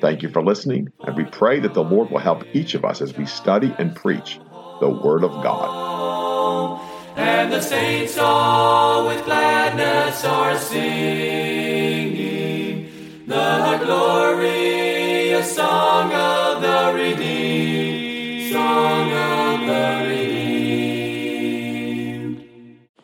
Thank you for listening, and we pray that the Lord will help each of us as we study and preach the Word of God. And the saints all with gladness are singing the glorious song of the redeemed, song of the redeemed.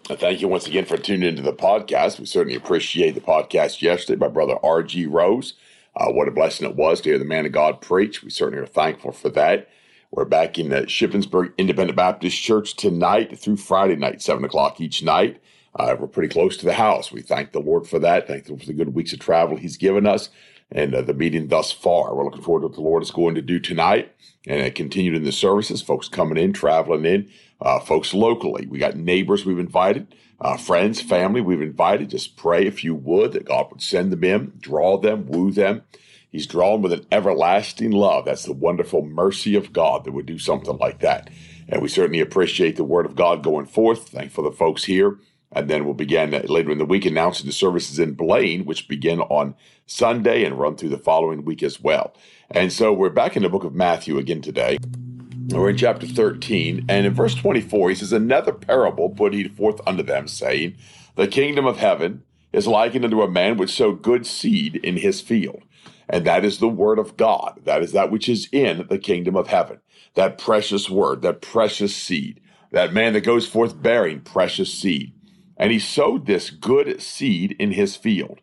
Thank you once again for tuning into the podcast. We certainly appreciate the podcast yesterday by Brother R.G. Rose. Uh, what a blessing it was to hear the man of God preach. We certainly are thankful for that. We're back in the Shippensburg Independent Baptist Church tonight through Friday night, 7 o'clock each night. Uh, we're pretty close to the house. We thank the Lord for that. Thank Him for the good weeks of travel He's given us and uh, the meeting thus far. We're looking forward to what the Lord is going to do tonight and uh, continued in the services. Folks coming in, traveling in, uh, folks locally. We got neighbors we've invited, uh, friends, family we've invited. Just pray if you would that God would send them in, draw them, woo them. He's drawn with an everlasting love. That's the wonderful mercy of God that would do something like that. And we certainly appreciate the word of God going forth. Thankful for the folks here. And then we'll begin later in the week announcing the services in Blaine, which begin on Sunday and run through the following week as well. And so we're back in the book of Matthew again today. We're in chapter 13, and in verse 24, he says, Another parable put he forth unto them, saying, The kingdom of heaven is likened unto a man which sowed good seed in his field. And that is the word of God. That is that which is in the kingdom of heaven. That precious word, that precious seed, that man that goes forth bearing precious seed. And he sowed this good seed in his field.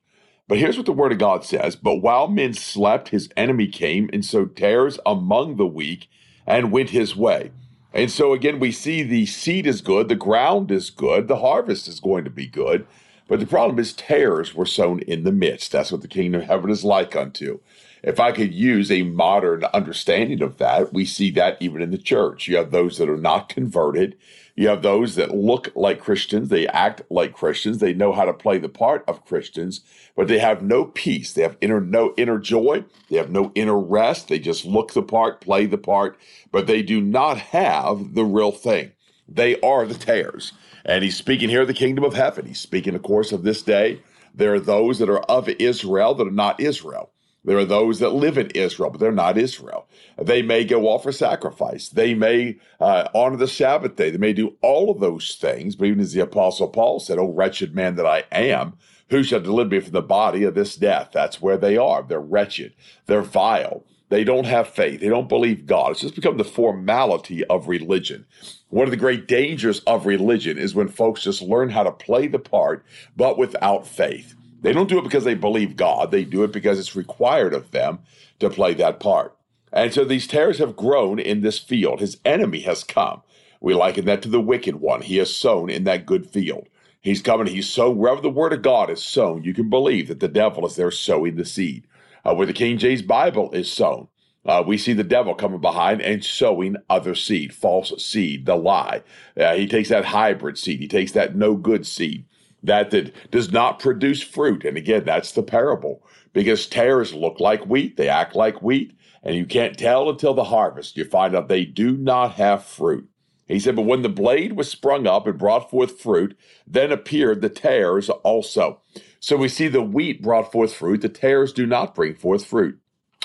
But here's what the word of God says But while men slept, his enemy came and sowed tares among the weak and went his way. And so again, we see the seed is good, the ground is good, the harvest is going to be good. But the problem is, tares were sown in the midst. That's what the kingdom of heaven is like unto. If I could use a modern understanding of that, we see that even in the church. You have those that are not converted. You have those that look like Christians. They act like Christians. They know how to play the part of Christians, but they have no peace. They have inner, no inner joy. They have no inner rest. They just look the part, play the part, but they do not have the real thing. They are the tares. And he's speaking here of the kingdom of heaven. He's speaking, of course, of this day. There are those that are of Israel that are not Israel. There are those that live in Israel, but they're not Israel. They may go offer sacrifice. They may uh, honor the Sabbath day. They may do all of those things. But even as the Apostle Paul said, Oh, wretched man that I am, who shall deliver me from the body of this death? That's where they are. They're wretched. They're vile. They don't have faith. They don't believe God. It's just become the formality of religion. One of the great dangers of religion is when folks just learn how to play the part, but without faith. They don't do it because they believe God. They do it because it's required of them to play that part. And so these tares have grown in this field. His enemy has come. We liken that to the wicked one. He has sown in that good field. He's coming, he's sown wherever the word of God is sown. You can believe that the devil is there sowing the seed uh, where the King James Bible is sown. Uh, we see the devil coming behind and sowing other seed, false seed, the lie. Uh, he takes that hybrid seed, he takes that no good seed, that that does not produce fruit. And again, that's the parable because tares look like wheat, they act like wheat, and you can't tell until the harvest. You find out they do not have fruit. He said, But when the blade was sprung up and brought forth fruit, then appeared the tares also. So we see the wheat brought forth fruit, the tares do not bring forth fruit.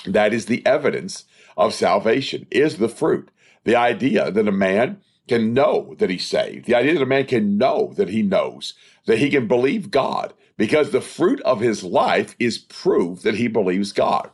That is the evidence of salvation, is the fruit. The idea that a man can know that he's saved, the idea that a man can know that he knows, that he can believe God, because the fruit of his life is proof that he believes God.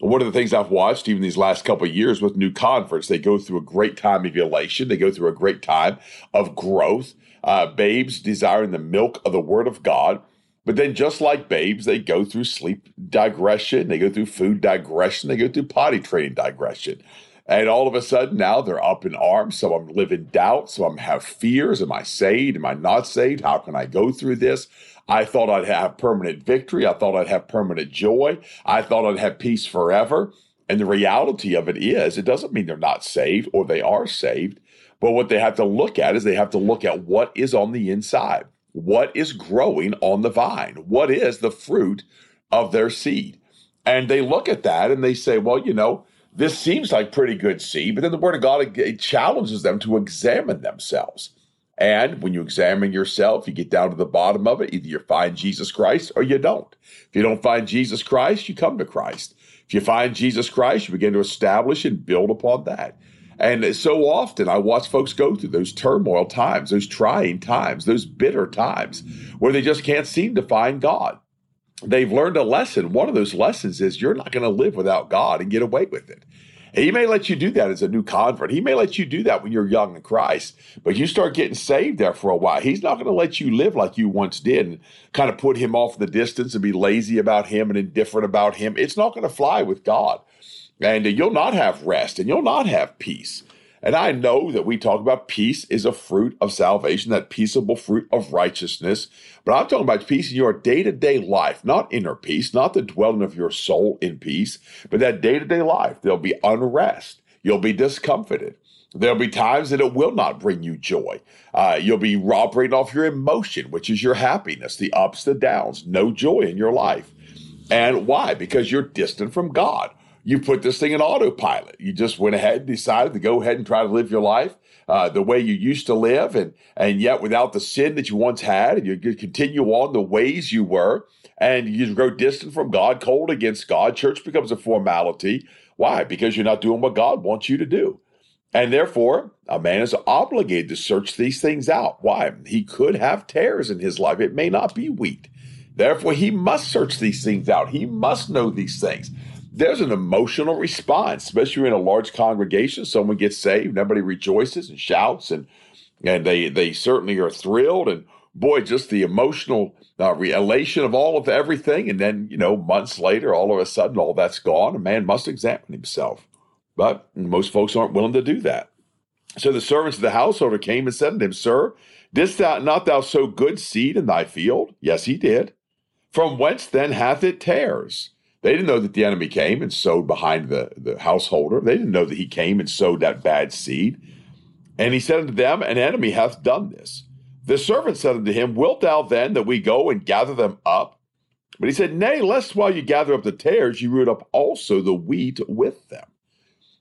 One of the things I've watched even these last couple of years with new converts, they go through a great time of elation. They go through a great time of growth. Uh, babes desiring the milk of the word of God. But then, just like babes, they go through sleep digression, they go through food digression, they go through potty training digression. And all of a sudden, now they're up in arms. So I'm living doubt. So I'm have fears. Am I saved? Am I not saved? How can I go through this? I thought I'd have permanent victory. I thought I'd have permanent joy. I thought I'd have peace forever. And the reality of it is, it doesn't mean they're not saved or they are saved. But what they have to look at is they have to look at what is on the inside. What is growing on the vine? What is the fruit of their seed? And they look at that and they say, well, you know, this seems like pretty good seed, but then the Word of God challenges them to examine themselves. And when you examine yourself, you get down to the bottom of it. Either you find Jesus Christ or you don't. If you don't find Jesus Christ, you come to Christ. If you find Jesus Christ, you begin to establish and build upon that. And so often I watch folks go through those turmoil times, those trying times, those bitter times where they just can't seem to find God. They've learned a lesson. One of those lessons is you're not going to live without God and get away with it. He may let you do that as a new convert. He may let you do that when you're young in Christ, but you start getting saved there for a while. He's not going to let you live like you once did and kind of put him off the distance and be lazy about him and indifferent about him. It's not going to fly with God. And you'll not have rest and you'll not have peace. And I know that we talk about peace is a fruit of salvation, that peaceable fruit of righteousness. But I'm talking about peace in your day to day life, not inner peace, not the dwelling of your soul in peace, but that day to day life. There'll be unrest. You'll be discomfited. There'll be times that it will not bring you joy. Uh, you'll be operating off your emotion, which is your happiness, the ups, the downs, no joy in your life. And why? Because you're distant from God you put this thing in autopilot. You just went ahead and decided to go ahead and try to live your life uh, the way you used to live, and and yet without the sin that you once had, and you continue on the ways you were, and you grow distant from God, cold against God. Church becomes a formality. Why? Because you're not doing what God wants you to do. And therefore, a man is obligated to search these things out. Why? He could have tares in his life. It may not be wheat. Therefore, he must search these things out. He must know these things there's an emotional response, especially in a large congregation. Someone gets saved, everybody rejoices and shouts, and and they they certainly are thrilled. And boy, just the emotional uh, elation of all of everything. And then you know, months later, all of a sudden, all that's gone. A man must examine himself, but most folks aren't willing to do that. So the servants of the householder came and said to him, Sir, didst thou not thou sow good seed in thy field? Yes, he did. From whence then hath it tares? They didn't know that the enemy came and sowed behind the, the householder. They didn't know that he came and sowed that bad seed. And he said unto them, An enemy hath done this. The servant said unto him, Wilt thou then that we go and gather them up? But he said, Nay, lest while you gather up the tares, you root up also the wheat with them.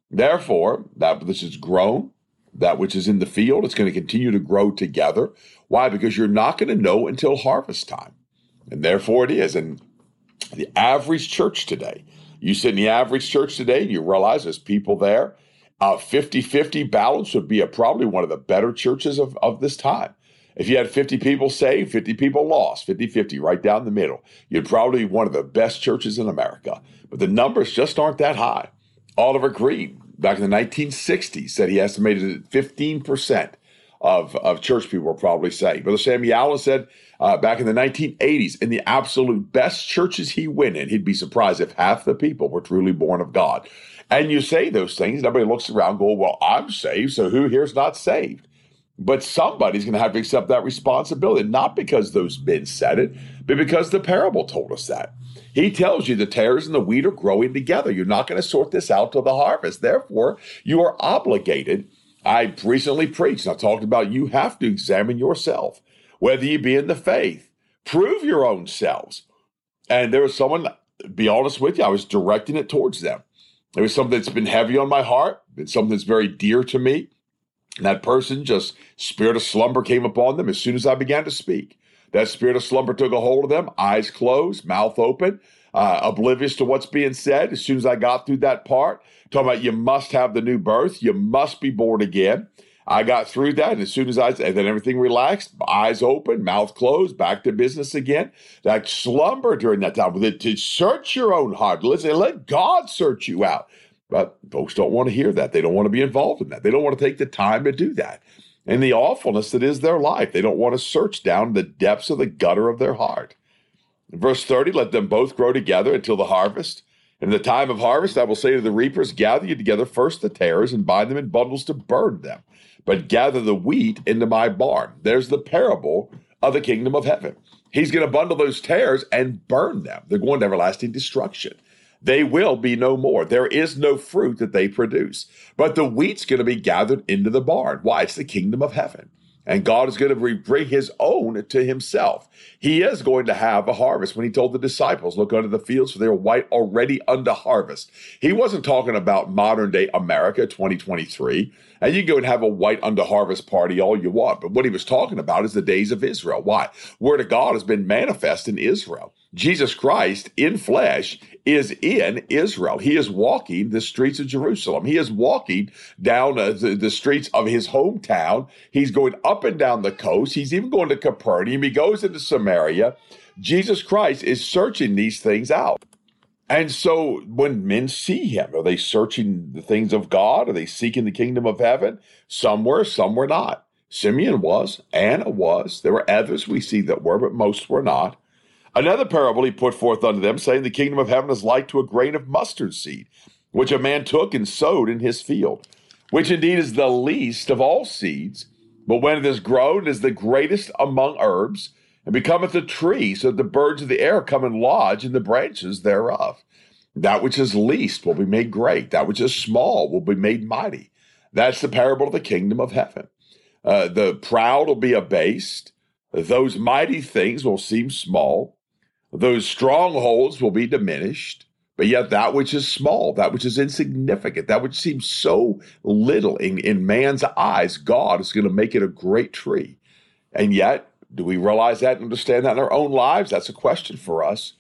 Therefore, that which is grown, that which is in the field, it's going to continue to grow together. Why? Because you're not going to know until harvest time. And therefore it is. And the average church today, you sit in the average church today and you realize there's people there. A 50 50 balance would be a, probably one of the better churches of, of this time. If you had 50 people saved, 50 people lost, 50 50, right down the middle, you'd probably be one of the best churches in America. But the numbers just aren't that high. Oliver Greene, back in the 1960s, said he estimated that 15% of, of church people were probably saved. Brother Sammy Allen said uh, back in the 1980s, in the absolute best churches he went in, he'd be surprised if half the people were truly born of God. And you say those things, everybody looks around, go, "Well, I'm saved, so who here's not saved?" But somebody's going to have to accept that responsibility, not because those men said it, but because the parable told us that. He tells you the tares and the wheat are growing together. You're not going to sort this out till the harvest. Therefore, you are obligated. I recently preached, I talked about you have to examine yourself whether you be in the faith. Prove your own selves. And there was someone, be honest with you, I was directing it towards them. There was something that's been heavy on my heart, it's something that's very dear to me. And that person just, spirit of slumber came upon them as soon as I began to speak. That spirit of slumber took a hold of them, eyes closed, mouth open, uh, oblivious to what's being said. As soon as I got through that part, talking about you must have the new birth, you must be born again. I got through that, and as soon as I and then everything relaxed, eyes open, mouth closed, back to business again. That slumber during that time, to search your own heart. Listen, let God search you out. But folks don't want to hear that. They don't want to be involved in that. They don't want to take the time to do that. And the awfulness that is their life. They don't want to search down the depths of the gutter of their heart. Verse 30, let them both grow together until the harvest. In the time of harvest, I will say to the reapers, gather you together first the tares and bind them in bundles to burn them but gather the wheat into my barn. There's the parable of the kingdom of heaven. He's going to bundle those tares and burn them. They're going to everlasting destruction. they will be no more. There is no fruit that they produce. But the wheat's going to be gathered into the barn. Why? It's the kingdom of heaven. And God is going to bring his own to himself. He is going to have a harvest. When he told the disciples, Look under the fields, for they are white already unto harvest. He wasn't talking about modern day America 2023. And you can go and have a white unto harvest party all you want. But what he was talking about is the days of Israel. Why? Word of God has been manifest in Israel. Jesus Christ in flesh is in Israel. He is walking the streets of Jerusalem. He is walking down uh, the, the, streets of his hometown. He's going up and down the coast. He's even going to Capernaum. He goes into Samaria. Jesus Christ is searching these things out. And so when men see him, are they searching the things of God? Are they seeking the kingdom of heaven? Some were, some were not. Simeon was, Anna was. There were others we see that were, but most were not. Another parable he put forth unto them, saying, The kingdom of heaven is like to a grain of mustard seed, which a man took and sowed in his field, which indeed is the least of all seeds, but when it is grown, it is the greatest among herbs, and becometh a tree, so that the birds of the air come and lodge in the branches thereof. That which is least will be made great, that which is small will be made mighty. That's the parable of the kingdom of heaven. Uh, the proud will be abased, those mighty things will seem small those strongholds will be diminished, but yet that which is small, that which is insignificant, that which seems so little in, in man's eyes, God is going to make it a great tree. And yet, do we realize that and understand that in our own lives? That's a question for us.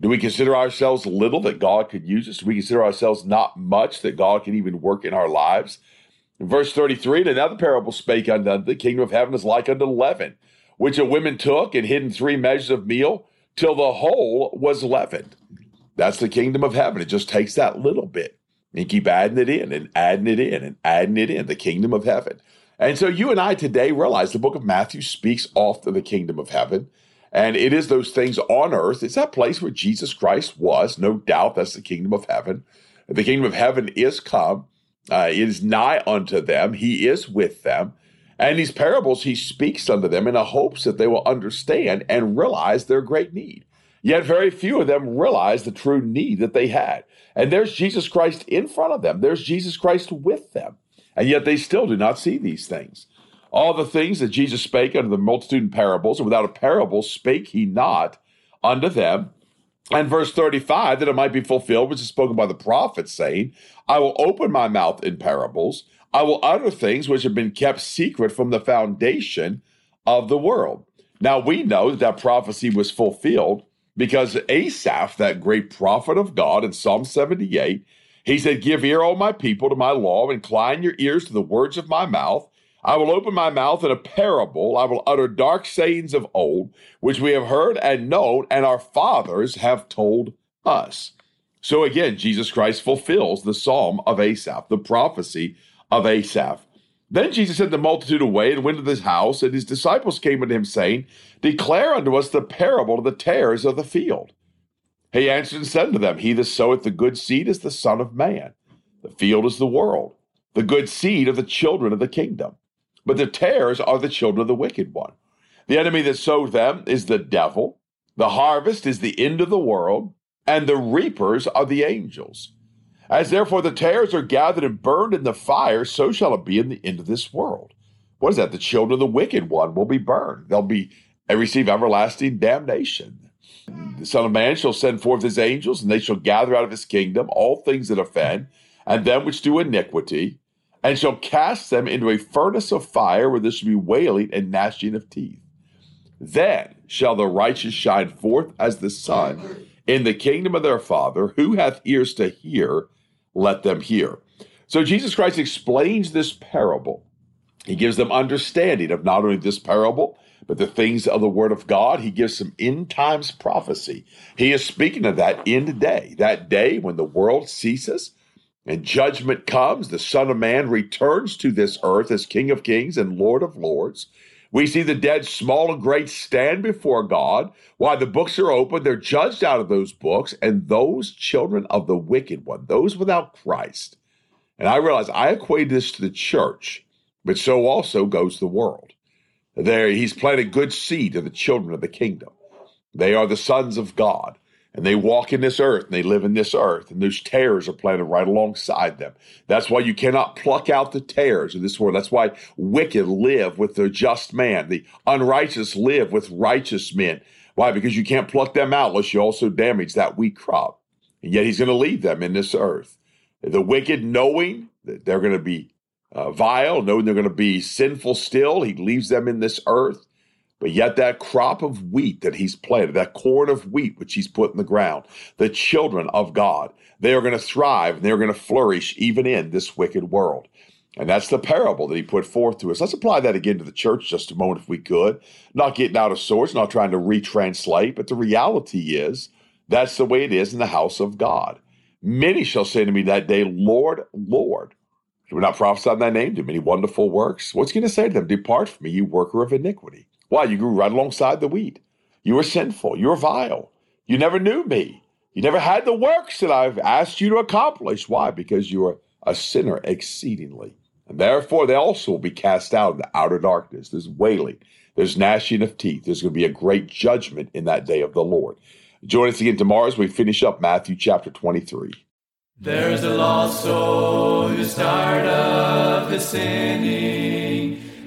Do we consider ourselves little that God could use us? Do we consider ourselves not much that God can even work in our lives? In verse 33, and another parable spake unto the kingdom of heaven is like unto leaven, which a woman took and hid in three measures of meal till the whole was leavened. That's the kingdom of heaven. It just takes that little bit and keep adding it in and adding it in and adding it in, the kingdom of heaven. And so you and I today realize the book of Matthew speaks often of the kingdom of heaven. And it is those things on earth. It's that place where Jesus Christ was. No doubt that's the kingdom of heaven. The kingdom of heaven is come. Uh, it is nigh unto them. He is with them. And these parables he speaks unto them in the hopes that they will understand and realize their great need. Yet very few of them realize the true need that they had. And there's Jesus Christ in front of them. There's Jesus Christ with them. And yet they still do not see these things. All the things that Jesus spake unto the multitude in parables, and without a parable spake he not unto them. And verse 35, that it might be fulfilled, which is spoken by the prophet, saying, I will open my mouth in parables. I will utter things which have been kept secret from the foundation of the world. Now we know that that prophecy was fulfilled because Asaph, that great prophet of God in Psalm 78, he said, Give ear, O my people, to my law, incline your ears to the words of my mouth. I will open my mouth in a parable. I will utter dark sayings of old, which we have heard and known, and our fathers have told us. So again, Jesus Christ fulfills the psalm of Asaph, the prophecy of Asaph. Then Jesus sent the multitude away and went to this house, and his disciples came unto him, saying, Declare unto us the parable of the tares of the field. He answered and said unto them, He that soweth the good seed is the Son of Man. The field is the world. The good seed are the children of the kingdom. But the tares are the children of the wicked one. The enemy that sowed them is the devil. The harvest is the end of the world, and the reapers are the angels. As therefore the tares are gathered and burned in the fire, so shall it be in the end of this world. What is that? The children of the wicked one will be burned. They'll be and receive everlasting damnation. The Son of Man shall send forth his angels, and they shall gather out of his kingdom all things that offend, and them which do iniquity, and shall cast them into a furnace of fire, where there shall be wailing and gnashing of teeth. Then shall the righteous shine forth as the sun in the kingdom of their Father. Who hath ears to hear? Let them hear. So Jesus Christ explains this parable. He gives them understanding of not only this parable, but the things of the Word of God. He gives some end times prophecy. He is speaking of that end day, that day when the world ceases and judgment comes. The Son of Man returns to this earth as King of Kings and Lord of Lords. We see the dead, small and great, stand before God. While the books are open, they're judged out of those books, and those children of the wicked one, those without Christ. And I realize I equate this to the church, but so also goes the world. There, he's planted good seed to the children of the kingdom. They are the sons of God. And they walk in this earth and they live in this earth, and those tares are planted right alongside them. That's why you cannot pluck out the tares of this world. That's why wicked live with the just man, the unrighteous live with righteous men. Why? Because you can't pluck them out unless you also damage that wheat crop. And yet he's going to leave them in this earth. The wicked, knowing that they're going to be uh, vile, knowing they're going to be sinful still, he leaves them in this earth. But yet, that crop of wheat that he's planted, that corn of wheat which he's put in the ground, the children of God, they are going to thrive and they're going to flourish even in this wicked world. And that's the parable that he put forth to us. Let's apply that again to the church just a moment if we could. Not getting out of sorts, not trying to retranslate, but the reality is that's the way it is in the house of God. Many shall say to me that day, Lord, Lord. Do we not prophesy in thy name? Do many wonderful works? What's he going to say to them? Depart from me, you worker of iniquity. Why? You grew right alongside the wheat. You were sinful. You were vile. You never knew me. You never had the works that I've asked you to accomplish. Why? Because you are a sinner exceedingly. And therefore, they also will be cast out in the outer darkness. There's wailing. There's gnashing of teeth. There's going to be a great judgment in that day of the Lord. Join us again tomorrow as we finish up Matthew chapter 23. There's a lost soul who's tired of his sinning,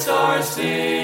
singing the